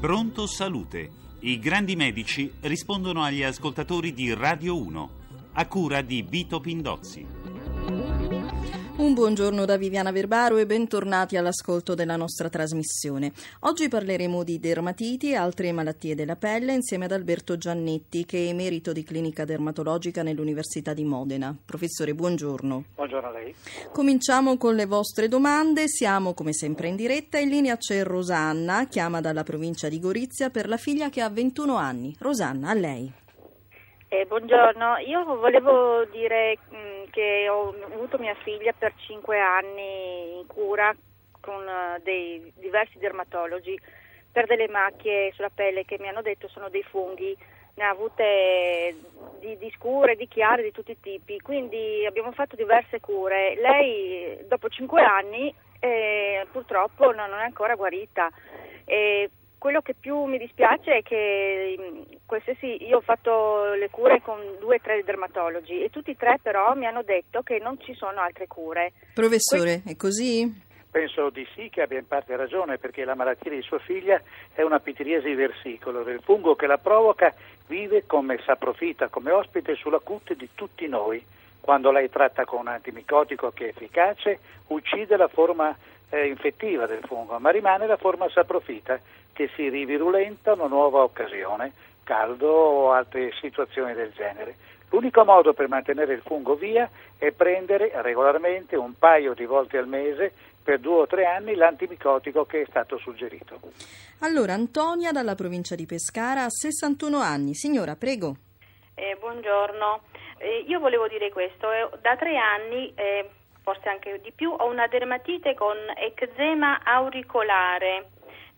Pronto Salute. I grandi medici rispondono agli ascoltatori di Radio 1, a cura di Vito Pindozzi. Un buongiorno da Viviana Verbaro e bentornati all'ascolto della nostra trasmissione. Oggi parleremo di dermatiti e altre malattie della pelle insieme ad Alberto Giannetti, che è emerito di clinica dermatologica nell'Università di Modena. Professore, buongiorno. Buongiorno a lei. Cominciamo con le vostre domande. Siamo come sempre in diretta. In linea c'è Rosanna, chiama dalla provincia di Gorizia per la figlia che ha 21 anni. Rosanna, a lei. Eh, buongiorno, io volevo dire mh, mm, che ho avuto mia figlia per cinque anni in cura con uh, dei diversi dermatologi per delle macchie sulla pelle che mi hanno detto sono dei funghi, ne ha avute di, di scure, di chiare, di tutti i tipi, quindi abbiamo fatto diverse cure. Lei dopo cinque anni eh, purtroppo non è ancora guarita. E quello che più mi dispiace è che mm, qualsiasi, io ho fatto le cure con due o tre dermatologi e tutti e tre però mi hanno detto che non ci sono altre cure. Professore, que- è così? Penso di sì che abbia in parte ragione perché la malattia di sua figlia è una pitiriesi versicolo. Il fungo che la provoca vive come saprofita, come ospite sulla cute di tutti noi. Quando lei tratta con un antimicotico che è efficace, uccide la forma eh, infettiva del fungo, ma rimane la forma saprofita che si rivirulenta una nuova occasione, caldo o altre situazioni del genere. L'unico modo per mantenere il fungo via è prendere regolarmente un paio di volte al mese per due o tre anni l'antimicotico che è stato suggerito. Allora, Antonia dalla provincia di Pescara ha 61 anni. Signora, prego. Eh, buongiorno, eh, io volevo dire questo. Eh, da tre anni, eh, forse anche di più, ho una dermatite con eczema auricolare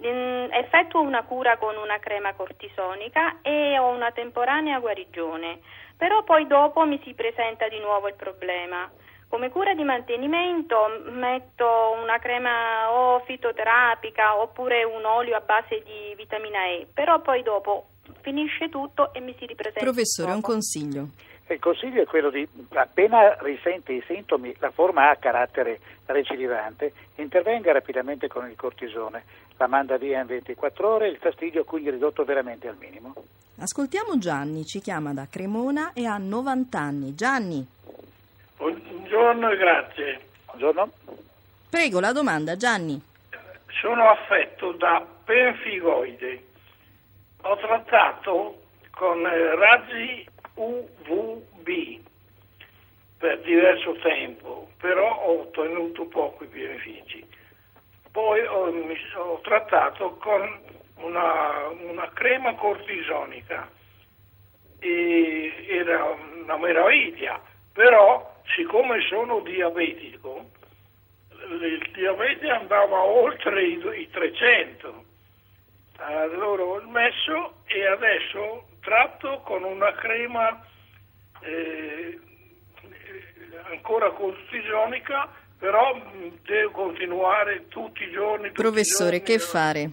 effettuo una cura con una crema cortisonica e ho una temporanea guarigione, però poi dopo mi si presenta di nuovo il problema. Come cura di mantenimento metto una crema o fitoterapica oppure un olio a base di vitamina E, però poi dopo finisce tutto e mi si ripresenta. Professore, un consiglio. Il consiglio è quello di, appena risente i sintomi, la forma ha carattere recidivante, intervenga rapidamente con il cortisone, la manda via in 24 ore, il fastidio quindi ridotto veramente al minimo. Ascoltiamo Gianni, ci chiama da Cremona e ha 90 anni. Gianni. Buongiorno e grazie. Buongiorno. Prego, la domanda, Gianni. Sono affetto da penfigoide. Ho trattato con eh, razzi UVB per diverso tempo, però ho ottenuto pochi benefici. Poi ho, mi, ho trattato con una, una, crema cortisonica, e era una meraviglia, però siccome sono diabetico, il diabete andava oltre i, i 300, allora ho smesso e adesso tratto con una crema eh, ancora cortisonica, però devo continuare tutti i giorni. Tutti Professore, i giorni, che fare?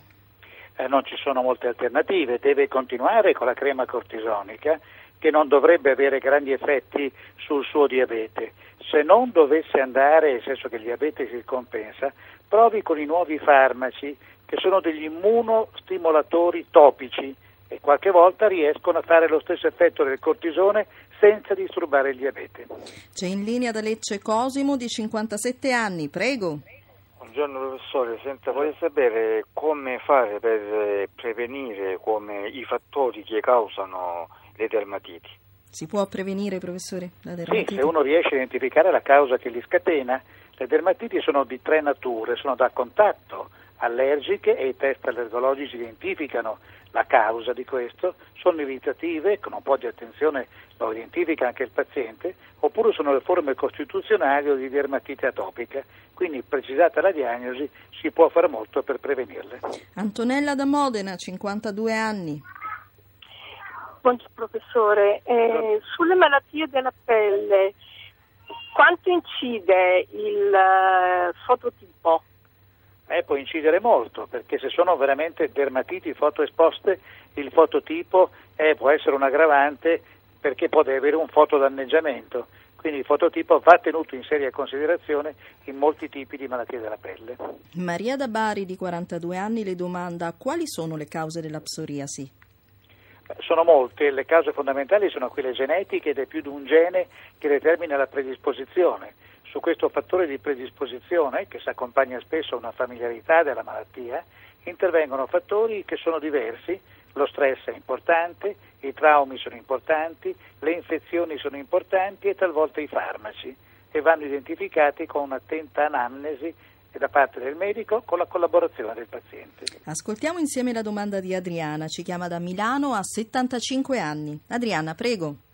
Eh, non ci sono molte alternative, deve continuare con la crema cortisonica che non dovrebbe avere grandi effetti sul suo diabete. Se non dovesse andare, nel senso che il diabete si compensa, provi con i nuovi farmaci che sono degli immunostimolatori topici e qualche volta riescono a fare lo stesso effetto del cortisone senza disturbare il diabete. C'è in linea da Lecce Cosimo di 57 anni, prego. Buongiorno professore, senta, vorrei sapere come fare per prevenire i fattori che causano le dermatiti. Si può prevenire, professore, la dermatite? Sì, se uno riesce a identificare la causa che li scatena, le dermatiti sono di tre nature, sono da contatto, allergiche e i test allergologici identificano la causa di questo, sono irritative, con un po' di attenzione lo identifica anche il paziente, oppure sono le forme costituzionali o di dermatite atopica, quindi precisata la diagnosi si può fare molto per prevenirle. Antonella da Modena, 52 anni. Buongiorno professore, eh, sulle malattie della pelle quanto incide il uh, fototipo? Eh, può incidere molto, perché se sono veramente dermatiti fotoesposte, il fototipo eh, può essere un aggravante perché può avere un fotodanneggiamento. Quindi il fototipo va tenuto in seria considerazione in molti tipi di malattie della pelle. Maria da Bari, di 42 anni, le domanda quali sono le cause della psoriasi? Sono molte, le cause fondamentali sono quelle genetiche ed è più di un gene che determina la predisposizione. Su questo fattore di predisposizione, che si accompagna spesso a una familiarità della malattia, intervengono fattori che sono diversi, lo stress è importante, i traumi sono importanti, le infezioni sono importanti e talvolta i farmaci e vanno identificati con un'attenta anamnesi da parte del medico con la collaborazione del paziente. Ascoltiamo insieme la domanda di Adriana, ci chiama da Milano, ha 75 anni. Adriana, prego.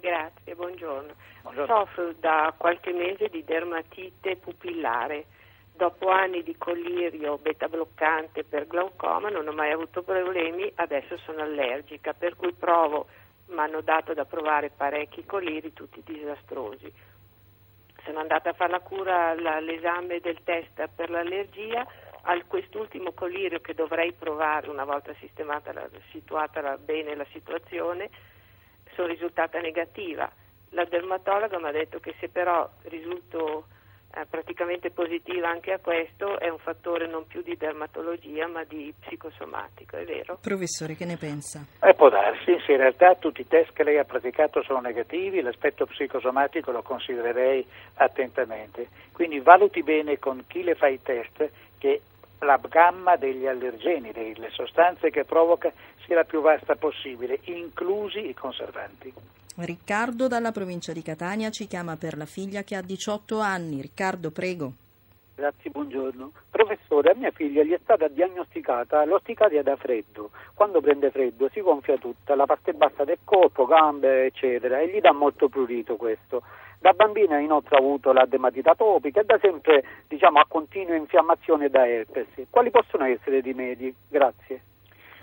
Grazie, buongiorno. Buongiorno. Soffro da qualche mese di dermatite pupillare. Dopo anni di collirio beta bloccante per glaucoma non ho mai avuto problemi, adesso sono allergica, per cui provo, mi hanno dato da provare parecchi colliri, tutti disastrosi. Sono andata a fare la cura, la- l'esame del test per l'allergia, a quest'ultimo collirio che dovrei provare una volta sistemata, la- situata bene la situazione, sono risultata negativa. La dermatologa mi ha detto che se però risulto eh, praticamente positiva anche a questo è un fattore non più di dermatologia ma di psicosomatico, è vero? Professore, che ne pensa? Eh, può darsi, se in realtà tutti i test che lei ha praticato sono negativi, l'aspetto psicosomatico lo considererei attentamente. Quindi valuti bene con chi le fa i test che la gamma degli allergeni, delle sostanze che provoca, sia la più vasta possibile, inclusi i conservanti. Riccardo dalla provincia di Catania ci chiama per la figlia che ha 18 anni. Riccardo, prego. Grazie, buongiorno. Professore, a mia figlia gli è stata diagnosticata l'orticaria da freddo. Quando prende freddo si gonfia tutta, la parte bassa del corpo, gambe, eccetera, e gli dà molto prurito questo. Da bambina inoltre ha avuto la dermatite atopica e da sempre diciamo, ha continua infiammazione da herpes. Quali possono essere i rimedi? Grazie.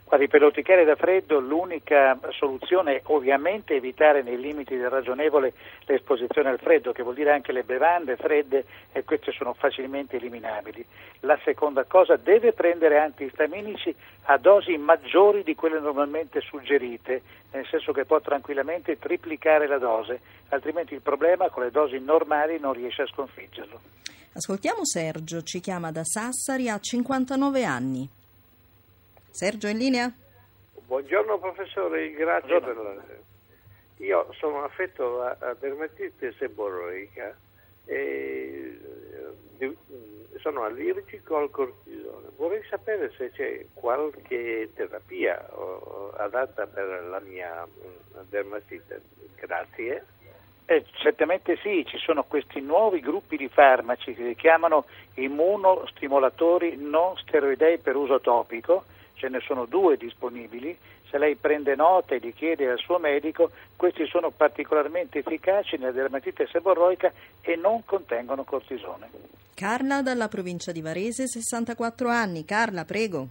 Guardi, per l'orticaria da freddo l'unica soluzione è ovviamente evitare nei limiti del ragionevole l'esposizione al freddo, che vuol dire anche le bevande fredde e queste sono facilmente eliminabili. La seconda cosa, deve prendere antistaminici a dosi maggiori di quelle normalmente suggerite, nel senso che può tranquillamente triplicare la dose, altrimenti il problema con le dosi normali non riesce a sconfiggerlo. Ascoltiamo Sergio, ci chiama da Sassari, ha 59 anni. Sergio, in linea? Buongiorno professore, grazie Buongiorno. per la... Io sono affetto a, a dermatite seborreica e eh, sono allergico al cortisone. Vorrei sapere se c'è qualche terapia adatta per la mia mm, dermatite. Grazie. Eh, certamente sì, ci sono questi nuovi gruppi di farmaci che si chiamano immunostimolatori non steroidei per uso topico, ce ne sono due disponibili, se lei prende nota e li chiede al suo medico, questi sono particolarmente efficaci nella dermatite seborroica e non contengono cortisone. Carla dalla provincia di Varese, 64 anni. Carla, prego.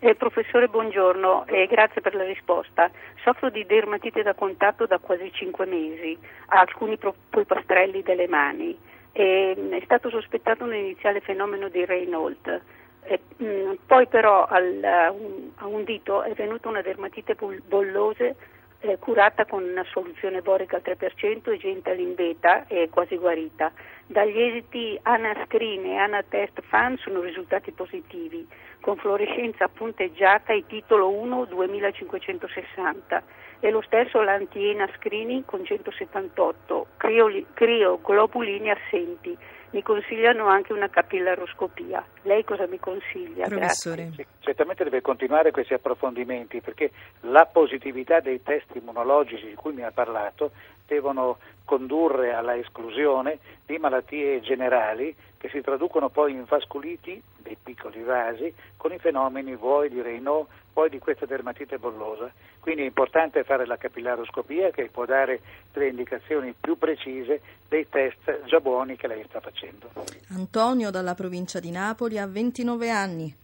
Eh, professore, buongiorno e grazie per la risposta. Soffro di dermatite da contatto da quasi 5 mesi, ha alcuni pro- polpastrelli delle mani. E, mh, è stato sospettato un iniziale fenomeno di Raynaud. E, mh, poi però al- un, a un dito è venuta una dermatite bol- bollose eh, curata con una soluzione borica al 3% e Gentalin beta e quasi guarita. Dagli esiti Anascreen e Anatest Fan sono risultati positivi, con fluorescenza punteggiata e titolo 1 2560 e lo stesso l'antiena screening con 178, crioli- crioglobulini assenti. Mi consigliano anche una capillaroscopia. Lei cosa mi consiglia? Professore. Sì, certamente deve continuare questi approfondimenti perché la positività dei test immunologici di cui mi ha parlato devono condurre alla esclusione di malattie generali che si traducono poi in vasculiti dei piccoli vasi con i fenomeni vuoi di Raynaud, vuoi di questa dermatite bollosa. Quindi è importante fare la capillaroscopia che può dare delle indicazioni più precise dei test già buoni che lei sta facendo. Antonio dalla provincia di Napoli, ha 29 anni.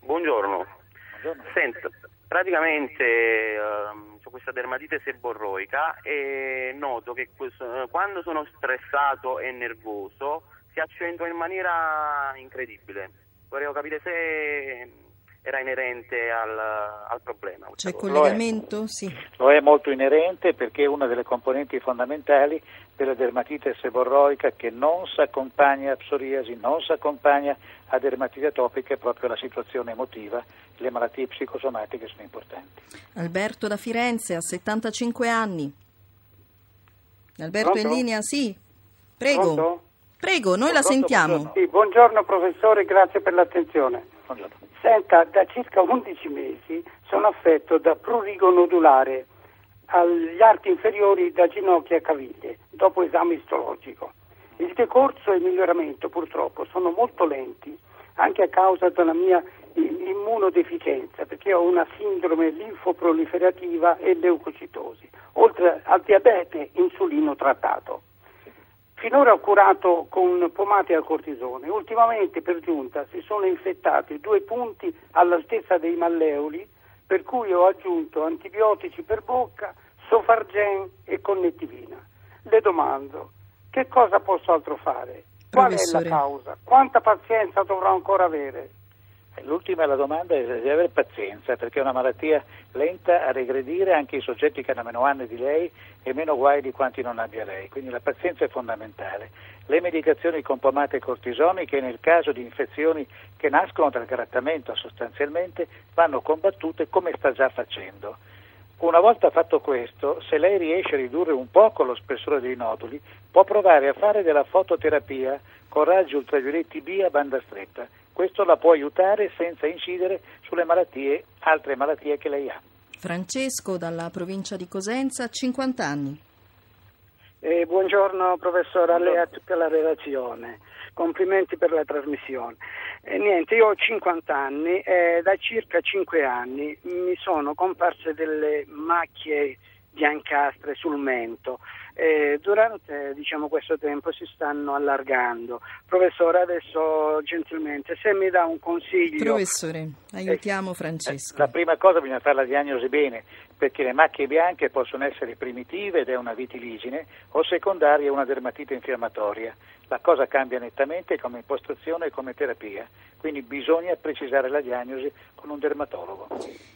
Buongiorno. Buongiorno. Senta, praticamente ehm, ho questa dermatite seborroica e noto che questo- quando sono stressato e nervoso si accentua in maniera incredibile. Vorrei capire se era inerente al, al problema. C'è cosa. collegamento? Sì. Lo è molto inerente perché una delle componenti fondamentali della dermatite seborroica che non si accompagna a psoriasi, non si accompagna a dermatite atopica, è proprio la situazione emotiva, le malattie psicosomatiche sono importanti. Alberto da Firenze ha 75 anni. Alberto Pronto? in linea, sì. Prego. Pronto? Prego, noi la Pronto, sentiamo. buongiorno. Sì, buongiorno professore, grazie per l'attenzione. Buongiorno. Senta, da circa 11 mesi sono affetto da prurigo nodulare agli arti inferiori da ginocchia a caviglie, dopo esame istologico. Il decorso e il miglioramento purtroppo sono molto lenti, anche a causa della mia immunodeficienza, perché ho una sindrome linfoproliferativa e leucocitosi, oltre al diabete insulino trattato. Finora ho curato con pomate al cortisone. Ultimamente, per giunta, si sono infettati due punti all'altezza dei malleoli, per cui ho aggiunto antibiotici per bocca, sofargen e connettivina. Le domando, che cosa posso altro fare? Qual è la causa? Quanta pazienza dovrò ancora avere? L'ultima la domanda è di avere pazienza perché è una malattia lenta a regredire anche i soggetti che hanno meno anni di lei e meno guai di quanti non abbia lei, quindi la pazienza è fondamentale. Le medicazioni con pomate cortisoniche nel caso di infezioni che nascono dal grattamento sostanzialmente vanno combattute come sta già facendo. Una volta fatto questo, se lei riesce a ridurre un poco lo spessore dei noduli, può provare a fare della fototerapia con raggi ultravioletti B a banda stretta. Questo la può aiutare senza incidere sulle malattie, altre malattie che lei ha. Francesco dalla provincia di Cosenza, 50 anni. Eh, buongiorno professore, a lei e a tutta la relazione. Complimenti per la trasmissione. Eh, niente, io ho 50 anni e da circa 5 anni mi sono comparse delle macchie biancastre sul mento. Eh, durante diciamo, questo tempo si stanno allargando. Professore, adesso gentilmente, se mi dà un consiglio. Professore, aiutiamo Francesco. La prima cosa bisogna fare la diagnosi bene, perché le macchie bianche possono essere primitive ed è una vitiligine o secondaria una dermatite infiammatoria. La cosa cambia nettamente come impostazione e come terapia, quindi bisogna precisare la diagnosi con un dermatologo.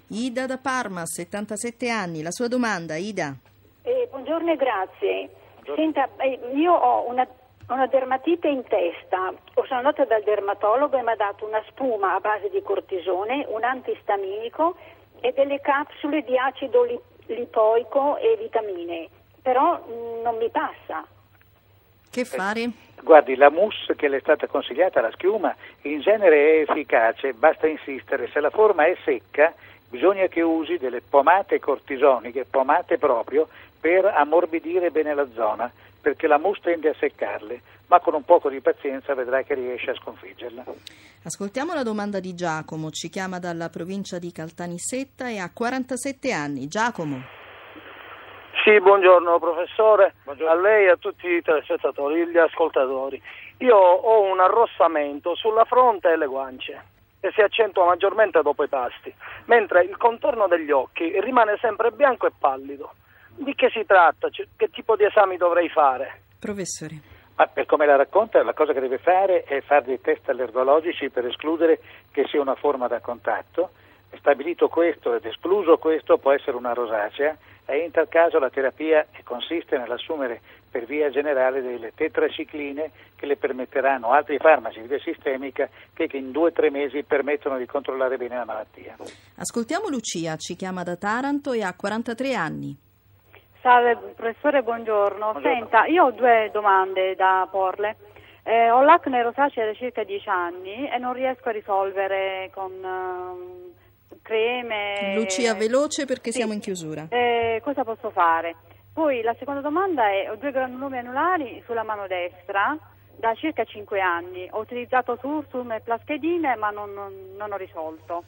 Ida da Parma, 77 anni. La sua domanda, Ida. Eh, buongiorno e grazie. Senta, eh, io ho una, una dermatite in testa. O sono andata dal dermatologo e mi ha dato una spuma a base di cortisone, un antistaminico e delle capsule di acido li- lipoico e vitamine. Però mh, non mi passa. Che fare? Guardi, la mousse che le è stata consigliata, la schiuma, in genere è efficace, basta insistere. Se la forma è secca, bisogna che usi delle pomate cortisoniche, pomate proprio, per ammorbidire bene la zona, perché la mousse tende a seccarle, ma con un poco di pazienza vedrai che riesce a sconfiggerla. Ascoltiamo la domanda di Giacomo, ci chiama dalla provincia di Caltanissetta e ha 47 anni. Giacomo. Sì, buongiorno professore, a lei e a tutti i telespettatori, gli ascoltatori. Io ho un arrossamento sulla fronte e le guance e si accentua maggiormente dopo i pasti, mentre il contorno degli occhi rimane sempre bianco e pallido. Di che si tratta? Cioè, Che tipo di esami dovrei fare? Professore. Ma per come la racconta, la cosa che deve fare è fare dei test allergologici per escludere che sia una forma da contatto. Stabilito questo ed escluso questo, può essere una rosacea e in tal caso la terapia consiste nell'assumere per via generale delle tetracicline che le permetteranno, altri farmaci di via sistemica che, che in due o tre mesi permettono di controllare bene la malattia. Ascoltiamo Lucia, ci chiama da Taranto e ha 43 anni. Salve professore, buongiorno. Senta, io ho due domande da porle. Eh, ho l'acne rosacea da circa 10 anni e non riesco a risolvere con ehm, creme. Lucia, veloce perché Sì. siamo in chiusura. Eh, cosa posso fare? Poi la seconda domanda è: ho due granulomi anulari sulla mano destra da circa 5 anni. Ho utilizzato Sursum e Plaschedine, ma non, non- non ho risolto.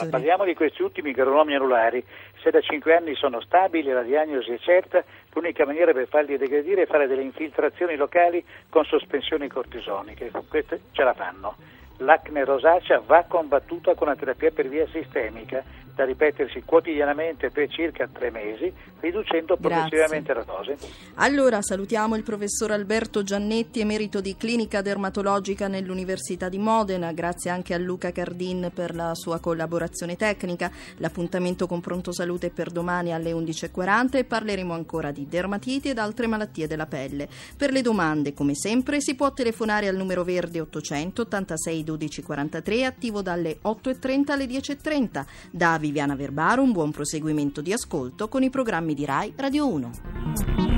Allora, parliamo di questi ultimi granulomi anulari. Se da 5 anni sono stabili la diagnosi è certa, l'unica maniera per farli degradire è fare delle infiltrazioni locali con sospensioni cortisoniche. Queste ce la fanno. L'acne rosacea va combattuta con la terapia per via sistemica da ripetersi quotidianamente per circa tre mesi, riducendo progressivamente la dose. Allora salutiamo il professor Alberto Giannetti, emerito di clinica dermatologica nell'Università di Modena. Grazie anche a Luca Cardin per la sua collaborazione tecnica. L'appuntamento con Pronto Salute per domani alle 11.40 e parleremo ancora di dermatiti ed altre malattie della pelle. Per le domande, come sempre, si può telefonare al numero verde 800 86 12 43, attivo dalle 8.30 alle 10.30. Da Viviana Verbaro un buon proseguimento di ascolto con i programmi di RAI Radio 1.